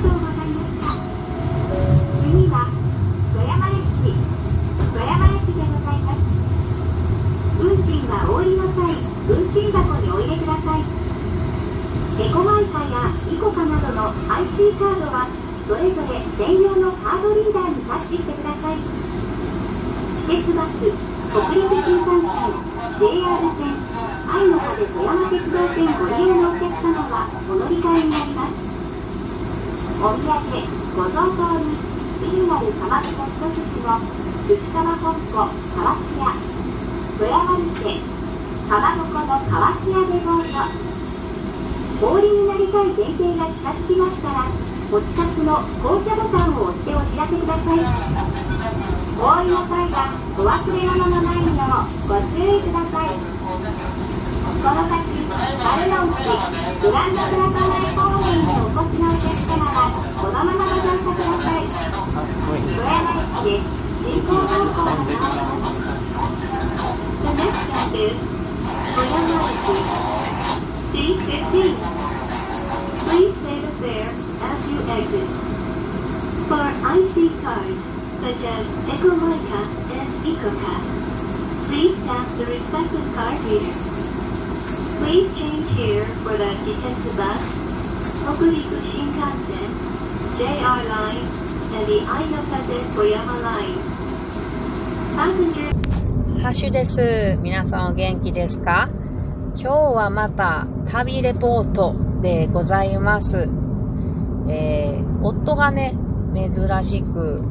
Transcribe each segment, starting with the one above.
とうございました。次は、富山駅、富山駅でございます。運賃はお降りの際、運賃箱にお入れください。エコマイカやイコカなどの IC カードは、それぞれ専用のカードリーダーにタッチしてください。施設バス、北陸新幹線、JR 線、愛の風富山鉄道線ご利用のお客様はお乗り換えになります。お土産、ご贈答に、ビジュアル鎌倉一つの、内川本舗、川津屋、富山店、かまぼこの川津屋でどうぞ。お降りになりたい電停が近づきましたら、お近くの紅茶ボタンを押してお知らせください。お降りの際はお忘れ物のないようご注意ください。この先、丸の内グランドプラザ前公園にお越しのお客様は、このままご乗車ください。富山駅で進行方向が変わります。The next stop is 富山駅 C15. Please stay the fare as you exit. For IC cards, such as Ecomica and EcoCat, past the respective card reader. Please change here for the Kitetsu bus, Hokuriku Shinkansen, JR line, and the Ainokaze Koyama line. Passengers ハッシュです。皆さんお元気ですか今日はまた旅レポートでございます。えー、夫がね、珍しく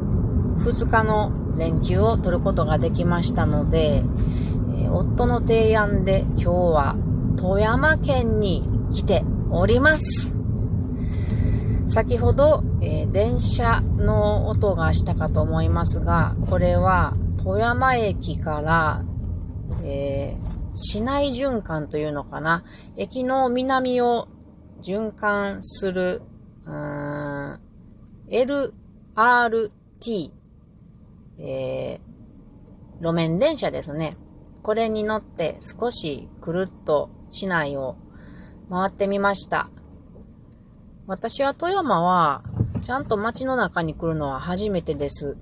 2日の連休を取ることができましたので、えー夫の提案で今日は富山県に来ております。先ほど、えー電車の音がしたかと思いますが、これは富山駅から、えー市内循環というのかな。駅の南を循環する、うーん LRT、えー路面電車ですね。これに乗って少しくるっと市内を回ってみました。私は富山は、ちゃんと街の中に来るのは初めてです。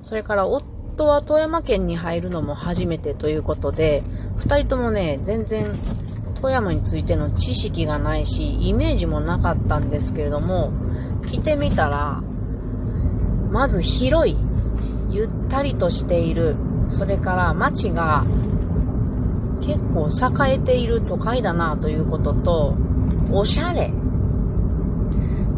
それから夫は富山県に入るのも初めてということで、二人ともね、全然富山についての知識がないし、イメージもなかったんですけれども、来てみたら、まず広い、ゆったりとしている、それから街が結構栄えている都会だなということと、おしゃれ。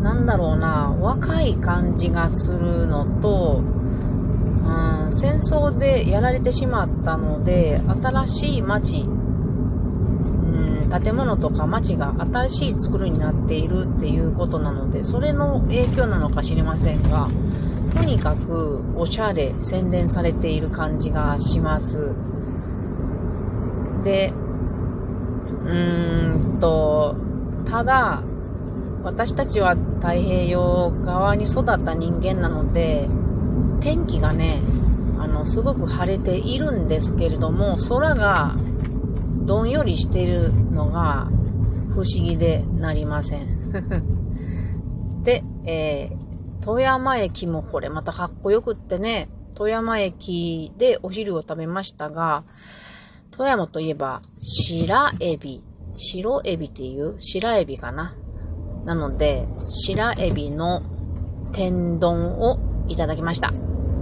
なんだろうな、若い感じがするのと、うん、戦争でやられてしまったので、新しい街、うん、建物とか街が新しい作りになっているっていうことなので、それの影響なのか知りませんが、とにかくおしゃれ、洗練されている感じがします。で、うーんと、ただ、私たちは太平洋側に育った人間なので、天気がね、あの、すごく晴れているんですけれども、空がどんよりしているのが不思議でなりません。で、えー富山駅もこれまたかっこよくってね、富山駅でお昼を食べましたが、富山といえば、白エビ。白エビっていう？白エビかな。なので、白エビの天丼をいただきました。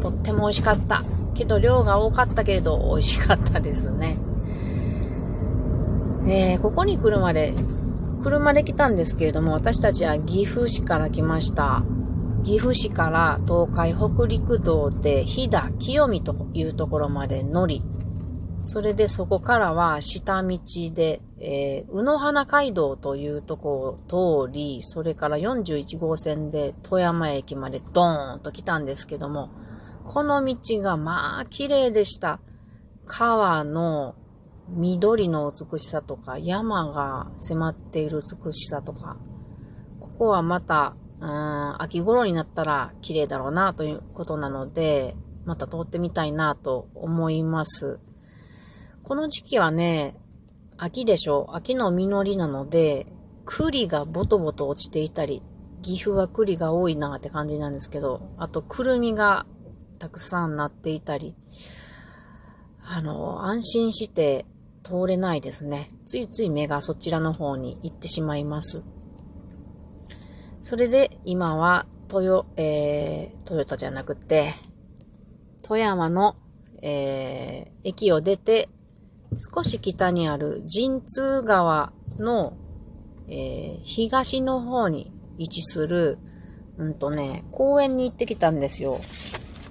とっても美味しかった。けど量が多かったけれど美味しかったですね。えー、ここに来るまで、車で来たんですけれども、私たちは岐阜市から来ました。岐阜市から東海北陸道で飛騨清見というところまで乗り、それでそこからは下道で、えー、宇野花街道というところを通り、それから41号線で富山駅までドーンと来たんですけども、この道がまあ綺麗でした。川の緑の美しさとか、山が迫っている美しさとか、ここはまた、うん、秋頃になったら綺麗だろうなということなので、また通ってみたいなと思います。この時期はね、秋でしょ秋の実りなので、栗がボトボト落ちていたり、岐阜は栗が多いなって感じなんですけど、あと、くるみがたくさんなっていたり、あの、安心して通れないですね。ついつい目がそちらの方に行ってしまいます。それで今はトヨ、えー、トヨタじゃなくて、富山の、えー、駅を出て少し北にある神通川の、えー、東の方に位置する、うんとね、公園に行ってきたんですよ。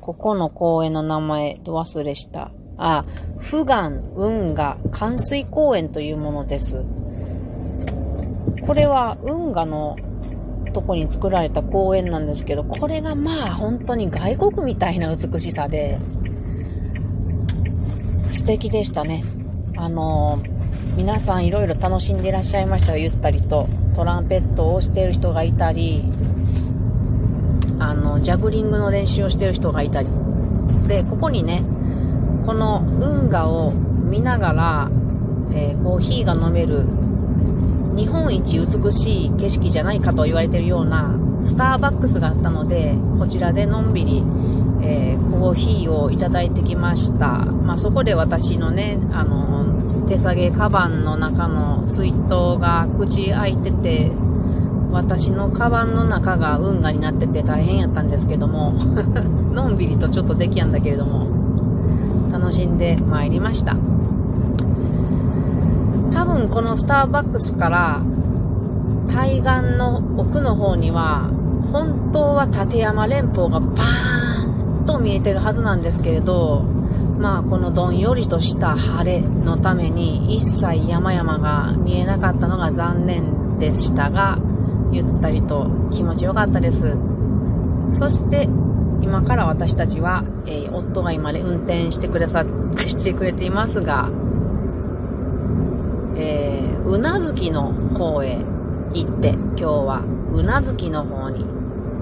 ここの公園の名前、ど忘れした。あ、富岩運河冠水公園というものです。これは運河のとこに作られた公園なんですけど、これがまあ本当に外国みたいな美しさで、素敵でしたね。あの皆さんいろいろ楽しんでいらっしゃいましたよ、ゆったりと。トランペットをしてる人がいたり、あの、ジャグリングの練習をしてる人がいたり。で、ここにね、この運河を見ながら、えー、コーヒーが飲める日本一美しい景色じゃないかと言われているようなスターバックスがあったので、こちらでのんびり、えー、コーヒーをいただいてきました。まあ、そこで私のね、あの、手提げカバンの中の水筒が口開いてて、私のカバンの中が運河になってて大変やったんですけども、のんびりとちょっとできやんだけれども、楽しんでまいりました。多分このスターバックスから対岸の奥の方には、本当は立山連峰がバーンと見えてるはずなんですけれど、まあ、このどんよりとした晴れのために一切山々が見えなかったのが残念でしたが、ゆったりと気持ちよかったです。そして、今から私たちは、えー、夫が今で運転してくださ、してくれていますが、えー、うなずきの方へ行って、今日はうなずきの方に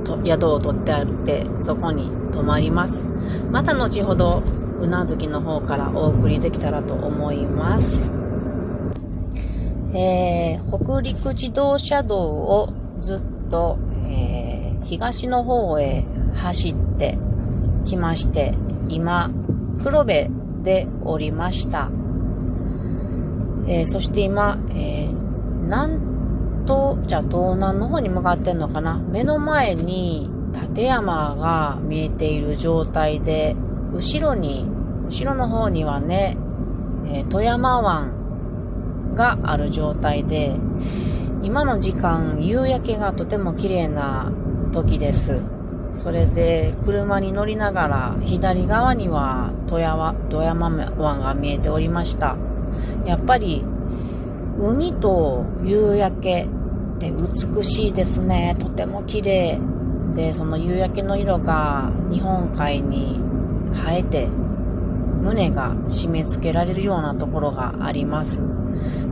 と宿を取ってあって、そこに泊まります。また後ほどうなずきの方からお送りできたらと思います。えー、北陸自動車道をずっと、えー、東の方へ走ってきまして、今、黒部でおりました。えー、そして今、えー、南東、じゃあ東南の方に向かってんのかな？目の前に立山が見えている状態で、後ろに、後ろの方にはね、えー、富山湾がある状態で、今の時間、夕焼けがとても綺麗な時です。それで、車に乗りながら、左側には富山富山湾が見えておりました。やっぱり、海と夕焼けって美しいですね。とても綺麗。で、その夕焼けの色が日本海に生えて、胸が締め付けられるようなところがあります。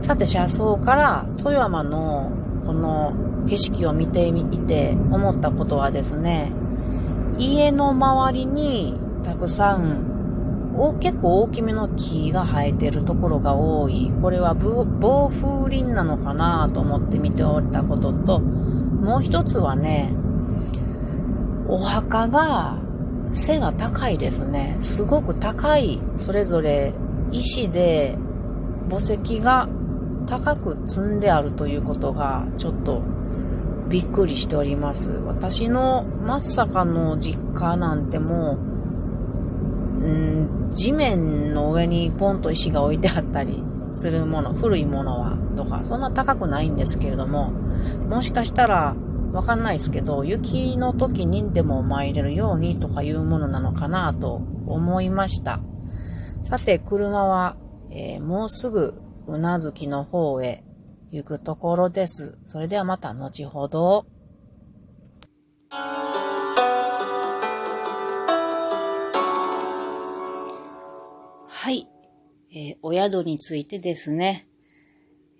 さて、車窓から富山のこの景色を見ていて思ったことはですね、家の周りにたくさん結構大きめの木が生えてるところが多い。これは暴風林なのかなと思って見ておったことと、もう一つはね、お墓が背が高いですね。すごく高い、それぞれ石で墓石が高く積んであるということがちょっとびっくりしております。私のまさかの実家なんてもううん、地面の上にポンと石が置いてあったりするもの、古いものは、とか、そんな高くないんですけれども、もしかしたら、わかんないですけど、雪の時にでも参れるようにとかいうものなのかなと思いました。さて、車は、えー、もうすぐ、うなずきの方へ行くところです。それではまた後ほど。はい。えー、お宿についてですね、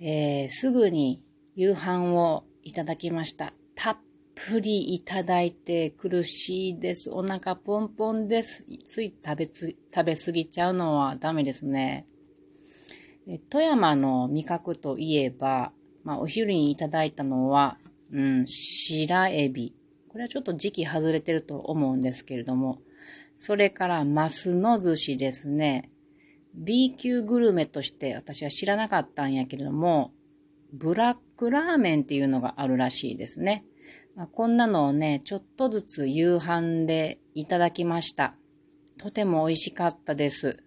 えー、すぐに夕飯をいただきました。たっぷりいただいて苦しいです。お腹ポンポンです。つい食べつ、食べ過ぎちゃうのはダメですね。富山の味覚といえば、まあ、お昼にいただいたのは、うん、白エビ。これはちょっと時期外れてると思うんですけれども、それからマスの寿司ですね。B 級グルメとして私は知らなかったんやけれども、ブラックラーメンっていうのがあるらしいですね。ま、こんなのをね、ちょっとずつ夕飯でいただきました。とても美味しかったです。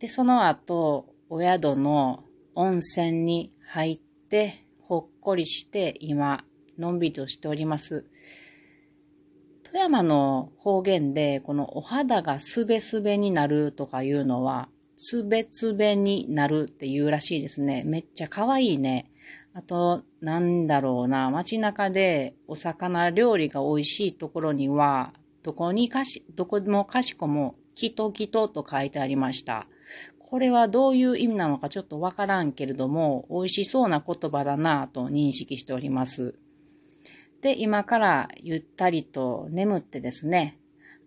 で、その後、お宿の温泉に入って、ほっこりして今、のんびりとしております。富山の方言で、このお肌がすべすべになるとかいうのは、つべつべになるっていうらしいですね。めっちゃ可愛いね。あと、なんだろうな、街中でお魚料理が美味しいところには、どこにかし、どこもかしこも、きときとと書いてありました。これはどういう意味なのかちょっとわからんけれども、美味しそうな言葉だなと認識しております。で、今からゆったりと眠ってですね、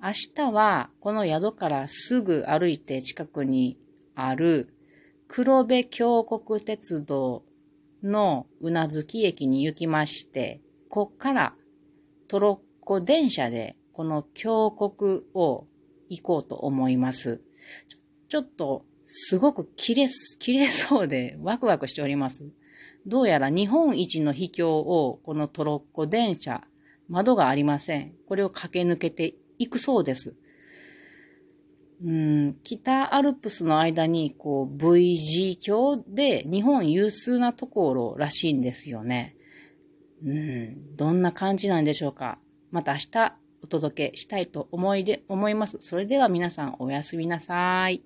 明日はこの宿からすぐ歩いて近くにある黒部峡谷鉄道のうなずき駅に行きまして、こっからトロッコ電車でこの峡谷を行こうと思います。ちょちょっとすごく綺麗、綺麗そうでワクワクしております。どうやら日本一の秘境をこのトロッコ電車、窓がありません。これを駆け抜けていくそうです。うん、北アルプスの間に、こう、V 字橋で日本有数なところらしいんですよね。うん、どんな感じなんでしょうか。また明日お届けしたいと思いで、思います。それでは皆さんおやすみなさい。